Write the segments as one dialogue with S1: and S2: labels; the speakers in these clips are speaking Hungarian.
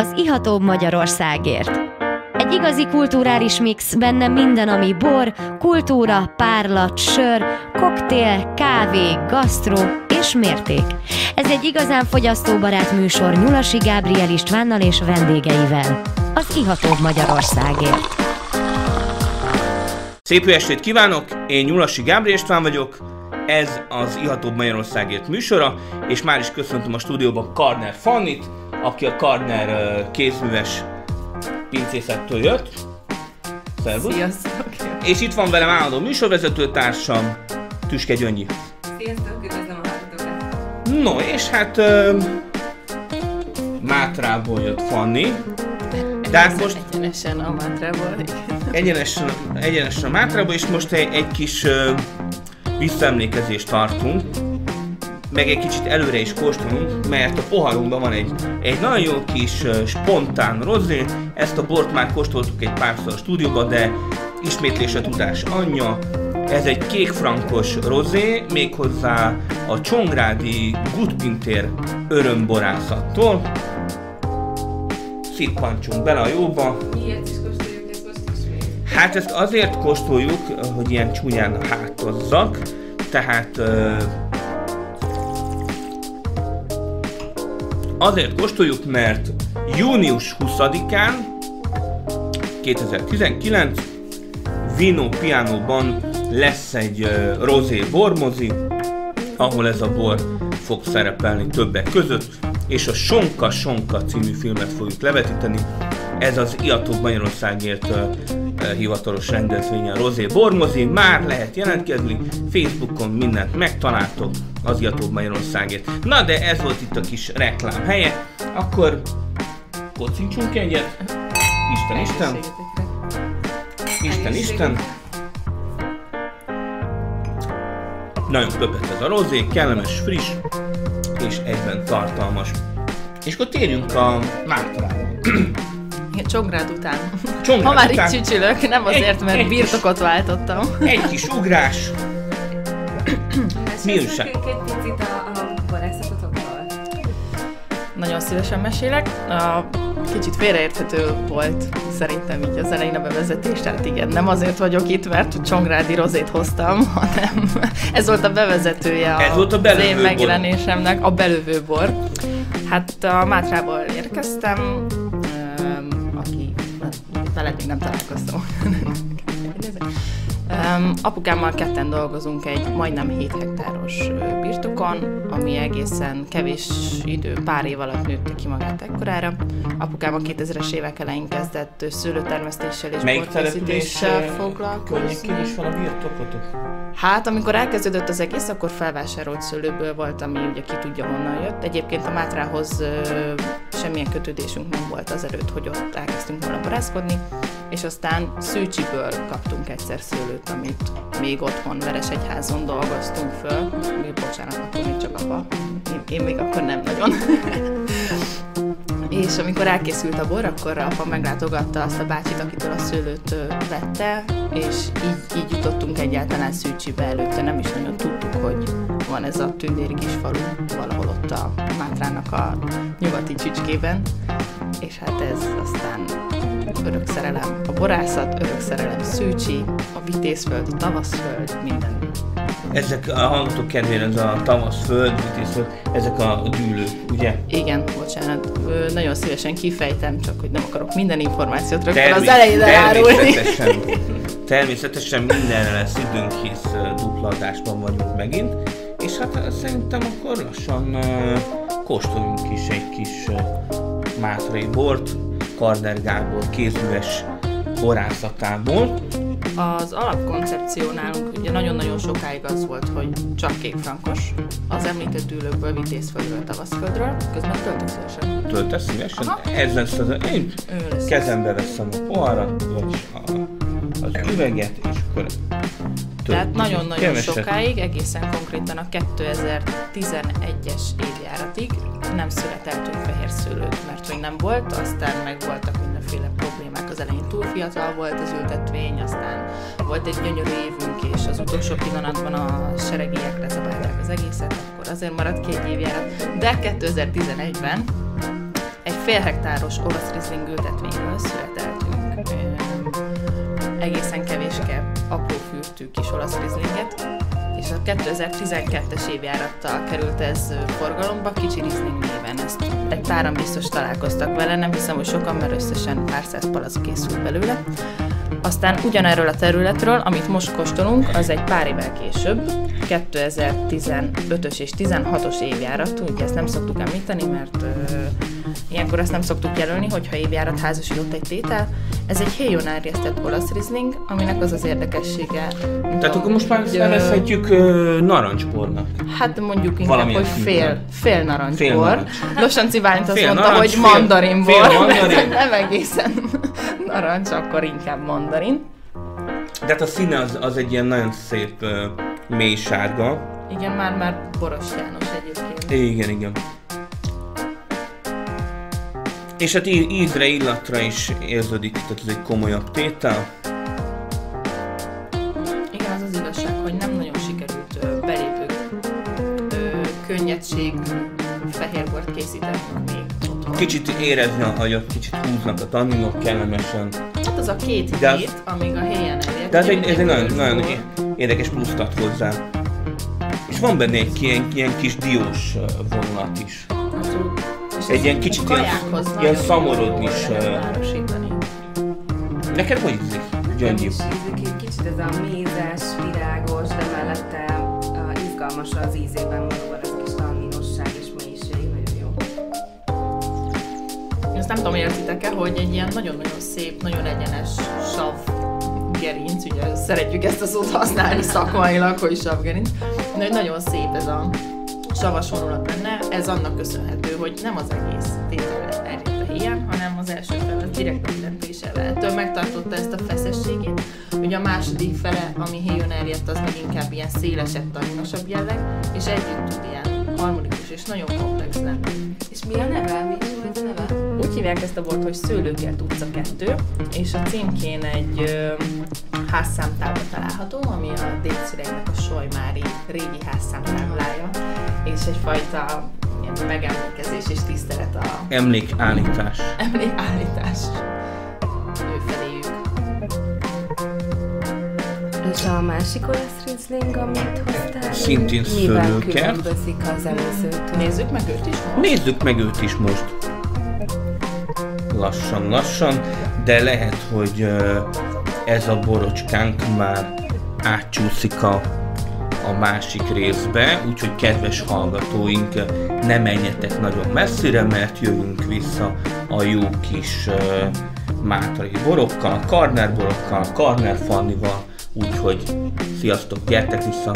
S1: az ihatóbb Magyarországért. Egy igazi kulturális mix, benne minden, ami bor, kultúra, párlat, sör, koktél, kávé, gasztró és mérték. Ez egy igazán fogyasztóbarát műsor Nyulasi Gábriel Istvánnal és vendégeivel. Az ihatóbb Magyarországért.
S2: Szép jó estét kívánok, én Nyulasi Gábriel István vagyok, ez az Ihatóbb Magyarországért műsora, és már is köszöntöm a stúdióban Karner Fannit, aki a Karner kézműves pincészettől jött. Szervusz!
S3: Sziasztok!
S2: És itt van velem állandó műsorvezetőtársam, Tüske Gyöngyi.
S3: Sziasztok, üdvözlöm a hallgatókat!
S2: No, és hát uh, Mátrából jött Fanni, de hát most
S3: Egyenesen a mátrából,
S2: egyenesen, egyenesen a Mátrába, és most egy, egy kis uh, visszaemlékezést tartunk, meg egy kicsit előre is kóstolunk, mert a poharunkban van egy, egy nagyon jó kis uh, spontán rozé, ezt a bort már kóstoltuk egy párszor a stúdióban, de ismétlés a tudás anyja, ez egy kékfrankos rozé, méghozzá a Csongrádi Gutpintér örömborászattól. Szippancsunk bele a jóba,
S3: Miért is kóstoljuk ezt most is
S2: Hát ezt azért kóstoljuk, hogy ilyen csúnyán hátozzak, tehát ö, azért kóstoljuk, mert június 20-án 2019 Vino Pianoban lesz egy ö, rozé bormozi, ahol ez a bor fog szerepelni többek között, és a Sonka Sonka című filmet fogjuk levetíteni. Ez az Iatóbb Magyarországért ö, hivatalos rendezvény a Rozé Bormozi, már lehet jelentkezni, Facebookon mindent megtaláltok. Az Iatóbb Magyarországért. Na de ez volt itt a kis reklám helye, akkor kocincsunk egyet, Isten Isten, Isten Isten, nagyon pöpet ez a rozé, kellemes, friss és egyben tartalmas. És akkor térjünk a Mátrába.
S3: Csongrád után.
S2: Csongrád
S3: ha már
S2: után.
S3: itt csücsülök, nem azért,
S2: Egy-
S3: mert
S2: egy kis-
S3: birtokot váltottam.
S2: Egy kis ugrás. Mi újság?
S4: Két picit a, a borászatotokról.
S3: Nagyon szívesen mesélek. A kicsit félreérthető volt szerintem így az elején a bevezetés, tehát igen, nem azért vagyok itt, mert Csongrádi rozét hoztam, hanem ez volt a bevezetője
S2: Ez volt a
S3: az én megjelenésemnek, a belövő bor. Hát a Mátrából érkeztem, még nem találkoztam. Um, apukámmal ketten dolgozunk egy majdnem 7 hektáros birtokon, ami egészen kevés idő, pár év alatt nőtte ki magát ekkorára. Apukám a 2000-es évek elején kezdett szőlőtermesztéssel és
S2: Melyik
S3: borkészítéssel foglalkozni.
S2: környékén is van a birtokotok?
S3: Hát, amikor elkezdődött az egész, akkor felvásárolt szőlőből volt, ami ugye ki tudja honnan jött. Egyébként a Mátrához ö, semmilyen kötődésünk nem volt azelőtt, hogy ott elkezdtünk volna borászkodni, és aztán Szűcsiből kaptunk egyszer szőlőt, amit még otthon Veresegyházon dolgoztunk föl. Mi, bocsánat, akkor még csak apa. Én, én még akkor nem nagyon. És amikor elkészült a bor, akkor apa meglátogatta azt a bácsit, akitől a szőlőt vette, és így, így jutottunk egyáltalán Szűcsibe előtte, nem is nagyon tudtuk, hogy van ez a tündéri kis falu valahol ott a Mátrának a nyugati csücskében, és hát ez aztán örök szerelem a borászat, örök szerelem Szűcsi, a Vitézföld, a Tavaszföld, minden.
S2: Ezek a hallgatók kedvére, ez a tavaszföld, vitézföld, ezek a dűlők, ugye?
S3: Igen, bocsánat, nagyon szívesen kifejtem, csak hogy nem akarok minden információt rögtön az elején elárulni.
S2: természetesen, természetesen mindenre lesz időnk, hisz dupla adásban vagyunk megint. És hát szerintem akkor lassan kóstoljunk is egy kis mátrai bort, Karder Gábor kézműves borászatából.
S3: Az alapkoncepció nálunk ugye nagyon-nagyon sokáig az volt, hogy csak kékfrankos, az említett dűlőkből, Vitézföldről, Tavaszföldről, közben töltök szívesen.
S2: Töltesz szívesen?
S3: Aha.
S2: Ez lesz az, én kezembe veszem a poharat, vagy a, az üveget, és akkor
S3: Tehát nagyon-nagyon sokáig, egészen konkrétan a 2011-es évjáratig nem születeltünk fehér szőlőt, mert hogy nem volt, aztán meg voltak mindenféle problémák. Az elején túl fiatal volt az ültetvény, aztán volt egy gyönyörű évünk, és az utolsó pillanatban a seregiek lezabálták az egészet, akkor azért maradt ki egy évjárat. De 2011-ben egy fél hektáros olasz rizling ültetvényről születeltünk egészen kevéske apró fürtű kis olasz rizlinget, és a 2012-es évjárattal került ez forgalomba, kicsi rizling néven. Ezt egy páran biztos találkoztak vele, nem hiszem, hogy sokan, mert összesen pár száz palack készült belőle. Aztán ugyanerről a területről, amit most kóstolunk, az egy pár évvel később, 2015-ös és 16-os évjárat, ugye ezt nem szoktuk említeni, mert ö, ilyenkor ezt nem szoktuk jelölni, hogyha évjárat házasodott egy tétel. Ez egy héjon erjesztett olasz rizling, aminek az az érdekessége.
S2: Tehát akkor most már nevezhetjük narancsbornak.
S3: Hát mondjuk inkább,
S2: Valamilyen
S3: hogy fél, fél narancsbor.
S2: Fél narancs.
S3: Losanci Bálint azt
S2: Fél
S3: mondta,
S2: narancs,
S3: hogy
S2: fél-
S3: mandarinbor.
S2: fél mandarin.
S3: nem egészen narancs, akkor inkább mandarin.
S2: De hát a színe az, az egy ilyen nagyon szép uh, mély sárga.
S3: Igen, már-már Boros János egyébként.
S2: Igen, igen. És hát í- ízre, illatra is érződik, tehát ez egy komolyabb tétel.
S3: Igen, az az igazság, hogy nem nagyon sikerült ö, belépő ö, könnyedség fehérbort készítettünk még.
S2: Kicsit érezni, hogy ott kicsit húznak a tanninok kellemesen.
S3: Hát az a két
S2: De az-
S3: hét, amíg a helyen elért.
S2: De ez
S3: ugye
S2: egy, ez egy nagyon, nagyon érdekes pluszt ad hozzá. És van benne egy ilyen, ilyen kis diós vonulat is.
S3: Abszolút. És
S2: Egy ilyen
S3: a
S2: kicsit ilyen- ilyen szamorodni is. Neked hogy ízik, Gyöngyi?
S4: Ízik kicsit ez a mézes, virágos, de mellette uh, izgalmas az ízében
S3: nem tudom, értitek-e, hogy egy ilyen nagyon-nagyon szép, nagyon egyenes sav gerinc, ugye szeretjük ezt a szót használni szakmailag, hogy savgerinc, de nagyon szép ez a savas vonulat benne, ez annak köszönhető, hogy nem az egész tétel elért a héján, hanem az első fel az direkt megrendelésével. Ettől megtartotta ezt a feszességét, ugye a második fele, ami héjon elért, az meg inkább ilyen szélesebb, tanninosabb jelleg, és együtt tud ilyen harmonikus és nagyon komplex lenni.
S4: És mi a neve? Mi is volt a neve?
S3: Úgy hívják ezt a bort, hogy Szőlőkert utca 2, és a címkén egy ö, házszámtábla található, ami a Déciregynek a Solymári régi házszámtáblája, és egyfajta ilyen megemlékezés és tisztelet a
S2: Emlékállítás.
S3: emlékállítás
S4: És a másik rizling, amit hoztál,
S2: Szintén
S4: miben
S2: szőlőkert.
S4: különbözik az előzőtől?
S3: Nézzük meg őt is most.
S2: Nézzük meg őt is most. Lassan, lassan, de lehet, hogy ez a borocskánk már átcsúszik a, a másik részbe, úgyhogy kedves hallgatóink, ne menjetek nagyon messzire, mert jövünk vissza a jó kis ö, mátrai borokkal, karner borokkal, karner fannival, úgyhogy sziasztok, gyertek vissza!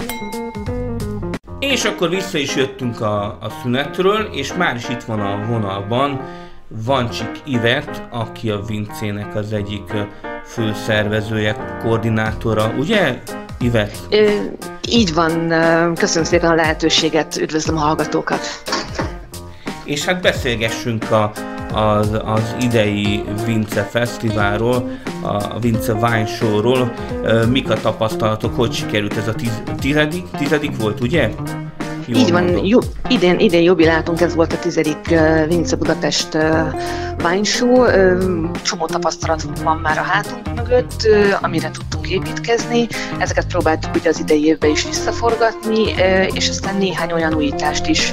S2: És akkor vissza is jöttünk a, a szünetről, és már is itt van a vonalban Vancsik Ivert, aki a Vincének az egyik főszervezője, koordinátora, ugye? Ivert?
S5: Ö, így van, köszönöm szépen a lehetőséget, üdvözlöm a hallgatókat.
S2: És hát beszélgessünk a, az, az idei Vince Fesztiválról, a Vince Wine Show-ról. Mik a tapasztalatok, hogy sikerült ez a tiz, tizedik, tizedik volt, ugye? Jól
S5: így van,
S2: mondom.
S5: jó, idén, idén jubiláltunk, ez volt a tizedik uh, Vince Budapest uh, Wine Show. Uh, csomó tapasztalat van már a hátunk mögött, uh, amire tudtunk építkezni. Ezeket próbáltuk ugye az idei évben is visszaforgatni, uh, és aztán néhány olyan újítást is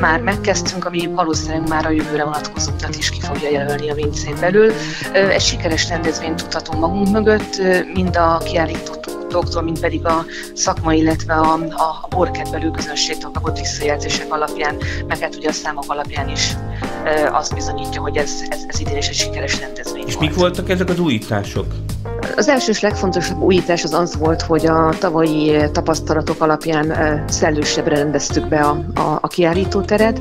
S5: már megkezdtünk, ami valószínűleg már a jövőre vonatkozó utat is ki fogja jelölni a Vincén belül. Egy sikeres rendezvényt tudhatunk magunk mögött, mind a kiállítóktól, mind pedig a szakma, illetve a, a, a borkedvelő közönségtől kapott visszajelzések alapján, meg hát ugye a számok alapján is azt bizonyítja, hogy ez, ez, ez idén is egy sikeres rendezvény
S2: És
S5: volt.
S2: mik voltak ezek az újítások?
S5: Az első és legfontosabb újítás az az volt, hogy a tavalyi tapasztalatok alapján szellősebbre rendeztük be a, a, a kiállítóteret.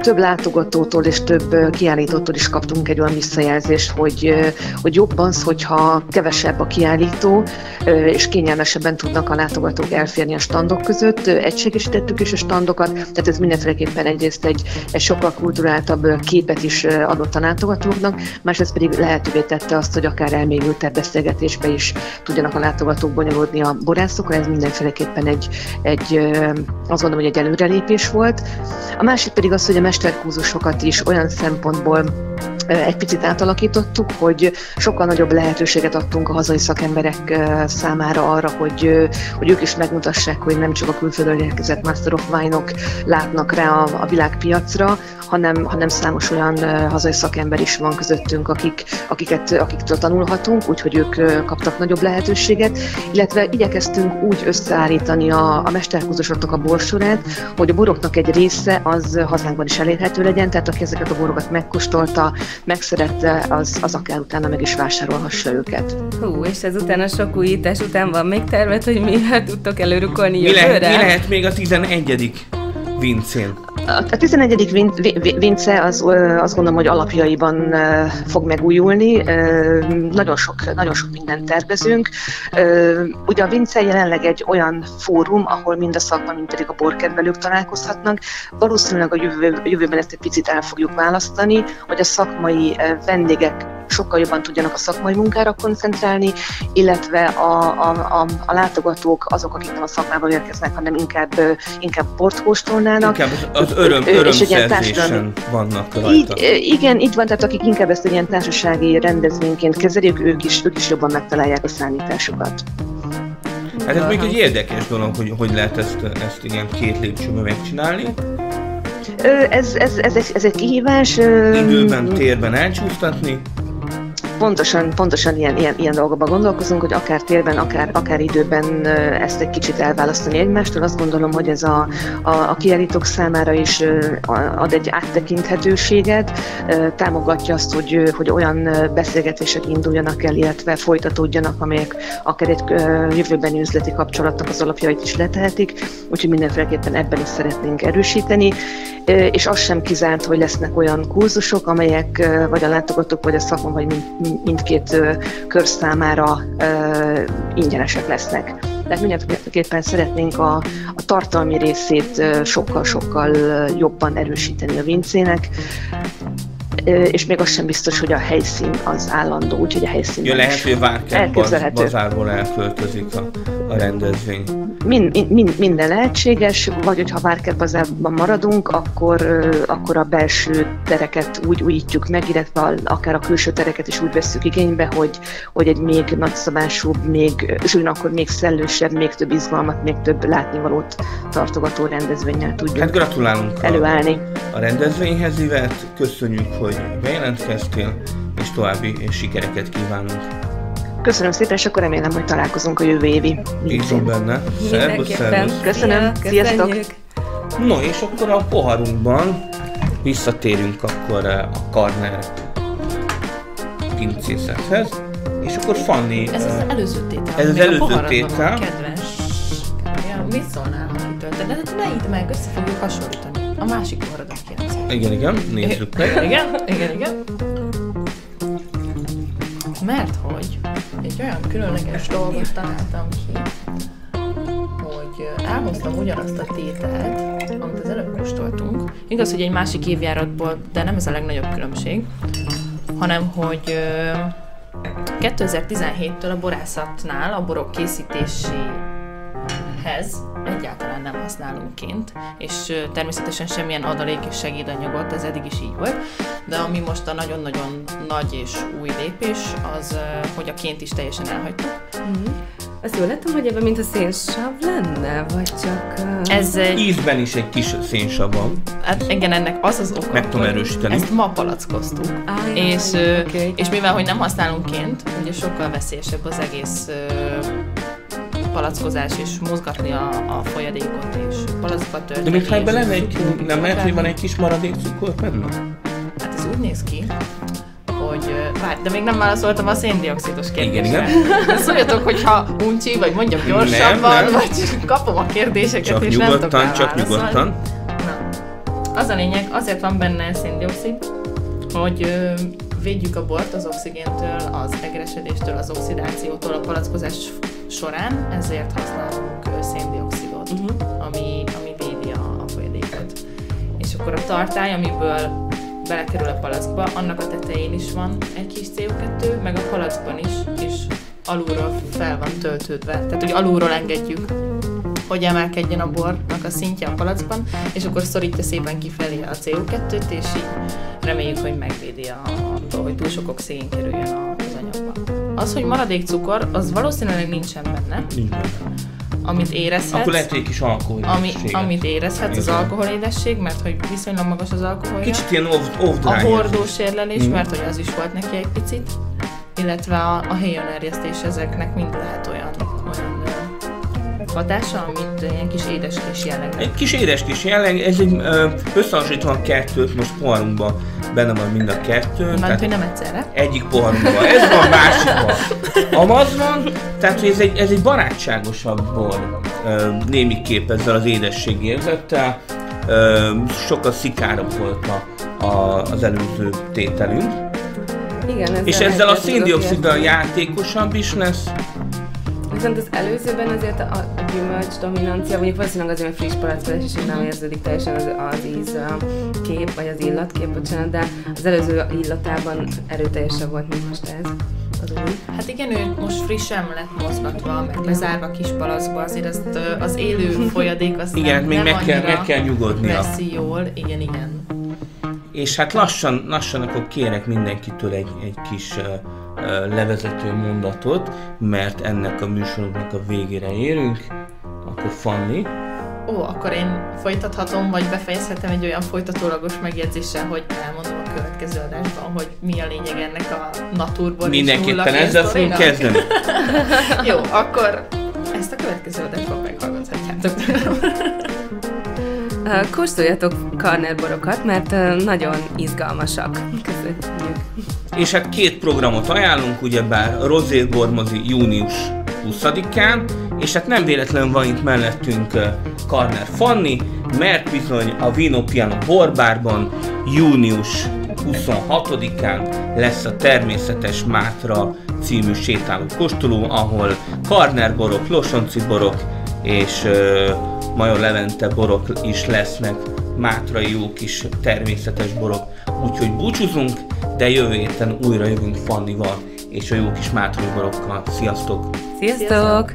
S5: Több látogatótól és több kiállítótól is kaptunk egy olyan visszajelzést, hogy, hogy jobb az, hogyha kevesebb a kiállító, és kényelmesebben tudnak a látogatók elférni a standok között. Egységesítettük is a standokat, tehát ez mindenféleképpen egyrészt egy, egy sokkal kulturáltabb képet is adott a látogatóknak, másrészt pedig lehetővé tette azt, hogy akár elmélyültebb beszélgetésbe is tudjanak a látogatók bonyolódni a borászokra, ez mindenféleképpen egy, egy azt gondolom, hogy egy előrelépés volt. A másik pedig az, hogy a mesterkúzusokat is olyan szempontból egy picit átalakítottuk, hogy sokkal nagyobb lehetőséget adtunk a hazai szakemberek számára arra, hogy, hogy ők is megmutassák, hogy nem csak a külföldről érkezett Master of Wine-ok látnak rá a, a világpiacra, hanem, hanem számos olyan hazai szakember is van közöttünk, akik, akiket, akiktől tanulhatunk, úgyhogy ők kaptak nagyobb lehetőséget, illetve igyekeztünk úgy összeállítani a, a mesterkúzosoknak a borsorát, hogy a boroknak egy része az hazánkban is elérhető legyen, tehát aki ezeket a borokat megkóstolta, megszerette, az, az akár utána meg is vásárolhassa őket.
S4: Hú, és ezután a sok újítás után van még tervet, hogy mire tudtok előrukolni
S2: mi lehet, mi lehet még a 11. vincén?
S5: A 11. Vince az, azt gondolom, hogy alapjaiban fog megújulni. Nagyon sok, nagyon sok mindent tervezünk. Ugye a Vince jelenleg egy olyan fórum, ahol mind a szakma, mind pedig a borkedvelők találkozhatnak. Valószínűleg a jövő, jövőben ezt egy picit el fogjuk választani, hogy a szakmai vendégek sokkal jobban tudjanak a szakmai munkára koncentrálni, illetve a, a, a, a látogatók azok, akik nem a szakmába érkeznek, hanem inkább, inkább bort kóstolnának.
S2: Inkább az, az öröm, örömszerzésen vannak rajta.
S5: Így, igen, így van, tehát akik inkább ezt egy ilyen társasági rendezvényként kezelik, ők is, ők is jobban megtalálják a számításokat.
S2: Hát ez még egy érdekes dolog, hogy hogy lehet ezt, ezt ilyen két lépcsőben megcsinálni.
S5: Ez, ez, ez, egy, ez egy kihívás.
S2: Időben, térben elcsúsztatni
S5: pontosan, pontosan ilyen, ilyen, ilyen dolgokban gondolkozunk, hogy akár térben, akár, akár időben ezt egy kicsit elválasztani egymástól. Azt gondolom, hogy ez a, a, a kiállítók számára is ad egy áttekinthetőséget, támogatja azt, hogy, hogy olyan beszélgetések induljanak el, illetve folytatódjanak, amelyek akár egy jövőbeni üzleti kapcsolatnak az alapjait is letehetik, úgyhogy mindenféleképpen ebben is szeretnénk erősíteni, és az sem kizárt, hogy lesznek olyan kurzusok, amelyek vagy a látogatók, vagy a szakma, vagy mind, mindkét kör számára ingyenesek lesznek. Tehát mindenképpen szeretnénk a, a tartalmi részét sokkal-sokkal jobban erősíteni a vincének, és még az sem biztos, hogy a helyszín az állandó, úgyhogy a helyszín
S2: ja, lehet, hogy Várkert bazárból elköltözik a, a rendezvény.
S5: Min, min, minden lehetséges, vagy hogyha Várkert bazárban maradunk, akkor, akkor a belső tereket úgy újítjuk meg, illetve akár a külső tereket is úgy veszük igénybe, hogy, hogy egy még nagyszabásúbb, még, és akkor még szellősebb, még több izgalmat, még több látnivalót tartogató rendezvényel tudjuk
S2: hát gratulálunk
S5: előállni.
S2: A, a rendezvényhez, Ivet, köszönjük, hogy bejelentkeztél, és további sikereket kívánunk.
S5: Köszönöm szépen, és akkor remélem, hogy találkozunk a jövő évi.
S2: Bízom benne. Szervusz, szervusz.
S5: Köszönöm, sziasztok.
S2: No, és akkor a poharunkban visszatérünk akkor eh, a Karner pincészethez, és akkor Fanni...
S3: Ez az eh, előző tétel.
S2: Ez az előző tétel.
S3: Kedves. Ja, mit szólnál, ha kitölted? De ne itt meg, össze fogjuk hasonlítani. A másik poharadat kérdezem.
S2: Igen, igen, nézzük meg.
S3: igen, igen, igen. Mert hogy egy olyan különleges dolgot találtam ki, hogy elhoztam ugyanazt a tételt, amit az előbb kóstoltunk. Igaz, hogy egy másik évjáratból, de nem ez a legnagyobb különbség, hanem hogy 2017-től a borászatnál a borok készítéséhez egyáltalán nem használunk kint, és természetesen semmilyen adalék és segédanyagot, ez eddig is így volt, de ami most a nagyon-nagyon nagy és új lépés, az, hogy a ként is teljesen elhagytuk.
S4: Mm-hmm. Azt jól lettem, hogy ebben mint a szénsav lenne, vagy csak...
S2: Uh... Ez egy... Ízben is egy kis szénsav van.
S3: Hát igen, ennek az az oka,
S2: Meg tudom erősíteni.
S3: Ezt ma palackoztuk. Ah, és, okay. és mivel, hogy nem használunk ként, ugye sokkal veszélyesebb az egész palackozás, és mozgatni a, a folyadékot, és palackat törni.
S2: De ebben lenne egy, nem lehet, hogy van egy kis maradék cukor benne?
S3: Hát ez úgy néz ki, hogy várj, de még nem válaszoltam a széndiokszidos kérdésre.
S2: Igen, igen.
S3: Szóljatok, hogyha uncsi, vagy mondjam gyorsabban, nem, nem. vagy kapom a kérdéseket,
S2: csak
S3: és nem tudok
S2: Csak nyugodtan,
S3: Na. Az a lényeg, azért van benne széndiokszid, hogy ö, védjük a bort az oxigéntől, az egresedéstől, az oxidációtól a palackozás során, ezért használunk széndiokszidot, uh-huh. ami, ami védi a, a folyadékot. És akkor a tartály, amiből belekerül a palackba, annak a tetején is van egy kis CO2, meg a palackban is, és alulról fel van töltődve. Tehát, hogy alulról engedjük hogy emelkedjen a bornak a szintje a palackban, és akkor szorítja szépen kifelé a CO2-t, és így reméljük, hogy megvédi a, attól, hogy túl sok oxigén kerüljön anyagba. Az, hogy maradék cukor, az valószínűleg nincsen benne.
S2: Nincs benne.
S3: Amit érezhetsz.
S2: Akkor lehet, hogy egy kis alkohol.
S3: ami, amit érezhetsz, az
S2: Igen.
S3: alkoholédesség, mert hogy viszonylag magas az alkoholja.
S2: Kicsit ilyen off, off
S3: a hordós érlelés,
S2: Mhm.
S3: mert hogy az is volt neki egy picit, illetve a, a héjonerjesztés, ezeknek mind lehet olyan, olyan hatása, amit ilyen kis édeskés jellegű.
S2: Egy kis édes kis jelleg, ez egy összehasonlítva a kettőt, most poharunkban benne van mind a kettő.
S3: Mert
S2: tehát
S3: hogy nem egyszerre.
S2: egyik poharunkban ez van, másikban amaz van, tehát hogy ez egy, ez egy barátságosabb bor, némiképp ezzel az édesség érzettel, sokkal szikárabb volt a, a, az előző tételünk,
S4: Igen, ezzel
S2: és ezzel a széndioksziddal játékosabb is lesz,
S4: Viszont az előzőben azért a, a gyümölcs dominancia, mondjuk valószínűleg azért, mert friss palackos, és nem érződik teljesen az, az íz a kép, vagy az illatkép, bocsánat, de az előző illatában erőteljesebb volt, mint most ez. Az.
S3: Hát igen, ő most frissen lett mozgatva, meg lezárva kis palackba, azért azt, ö, az élő folyadék azt
S2: igen,
S3: nem,
S2: még
S3: nem
S2: meg kell, meg kell nyugodnia.
S3: veszi jól, igen, igen.
S2: És hát lassan, lassan akkor kérek mindenkitől egy, egy kis uh, levezető mondatot, mert ennek a műsorunknak a végére érünk. Akkor Fanni,
S3: Ó, akkor én folytathatom, vagy befejezhetem egy olyan folytatólagos megjegyzéssel, hogy elmondom a következő adásban, hogy mi a lényeg ennek a naturból
S2: mindenképpen ezzel fogunk kezdeni.
S3: Jó, akkor ezt a következő adásban meghallgathatjátok.
S4: Kóstoljatok karnerborokat, mert nagyon izgalmasak. Köszönjük.
S2: És hát két programot ajánlunk, ugyebár Rozé Bormozi június 20-án, és hát nem véletlenül van itt mellettünk Karner Fanni, mert bizony a Vino Piano Borbárban június 26-án lesz a Természetes Mátra című sétáló kóstoló, ahol Karner borok, Losonci borok és uh, Major Levente borok is lesznek, mátrai jó kis természetes borok. Úgyhogy búcsúzunk, de jövő héten újra jövünk Fannival és a jó kis mátrai borokkal. Sziasztok!
S4: Sziasztok!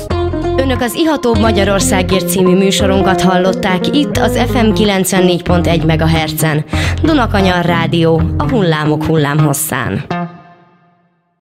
S1: Önök az Ihatóbb Magyarországért című műsorunkat hallották itt az FM 94.1 MHz-en. Dunakanyar Rádió, a hullámok hullámhosszán.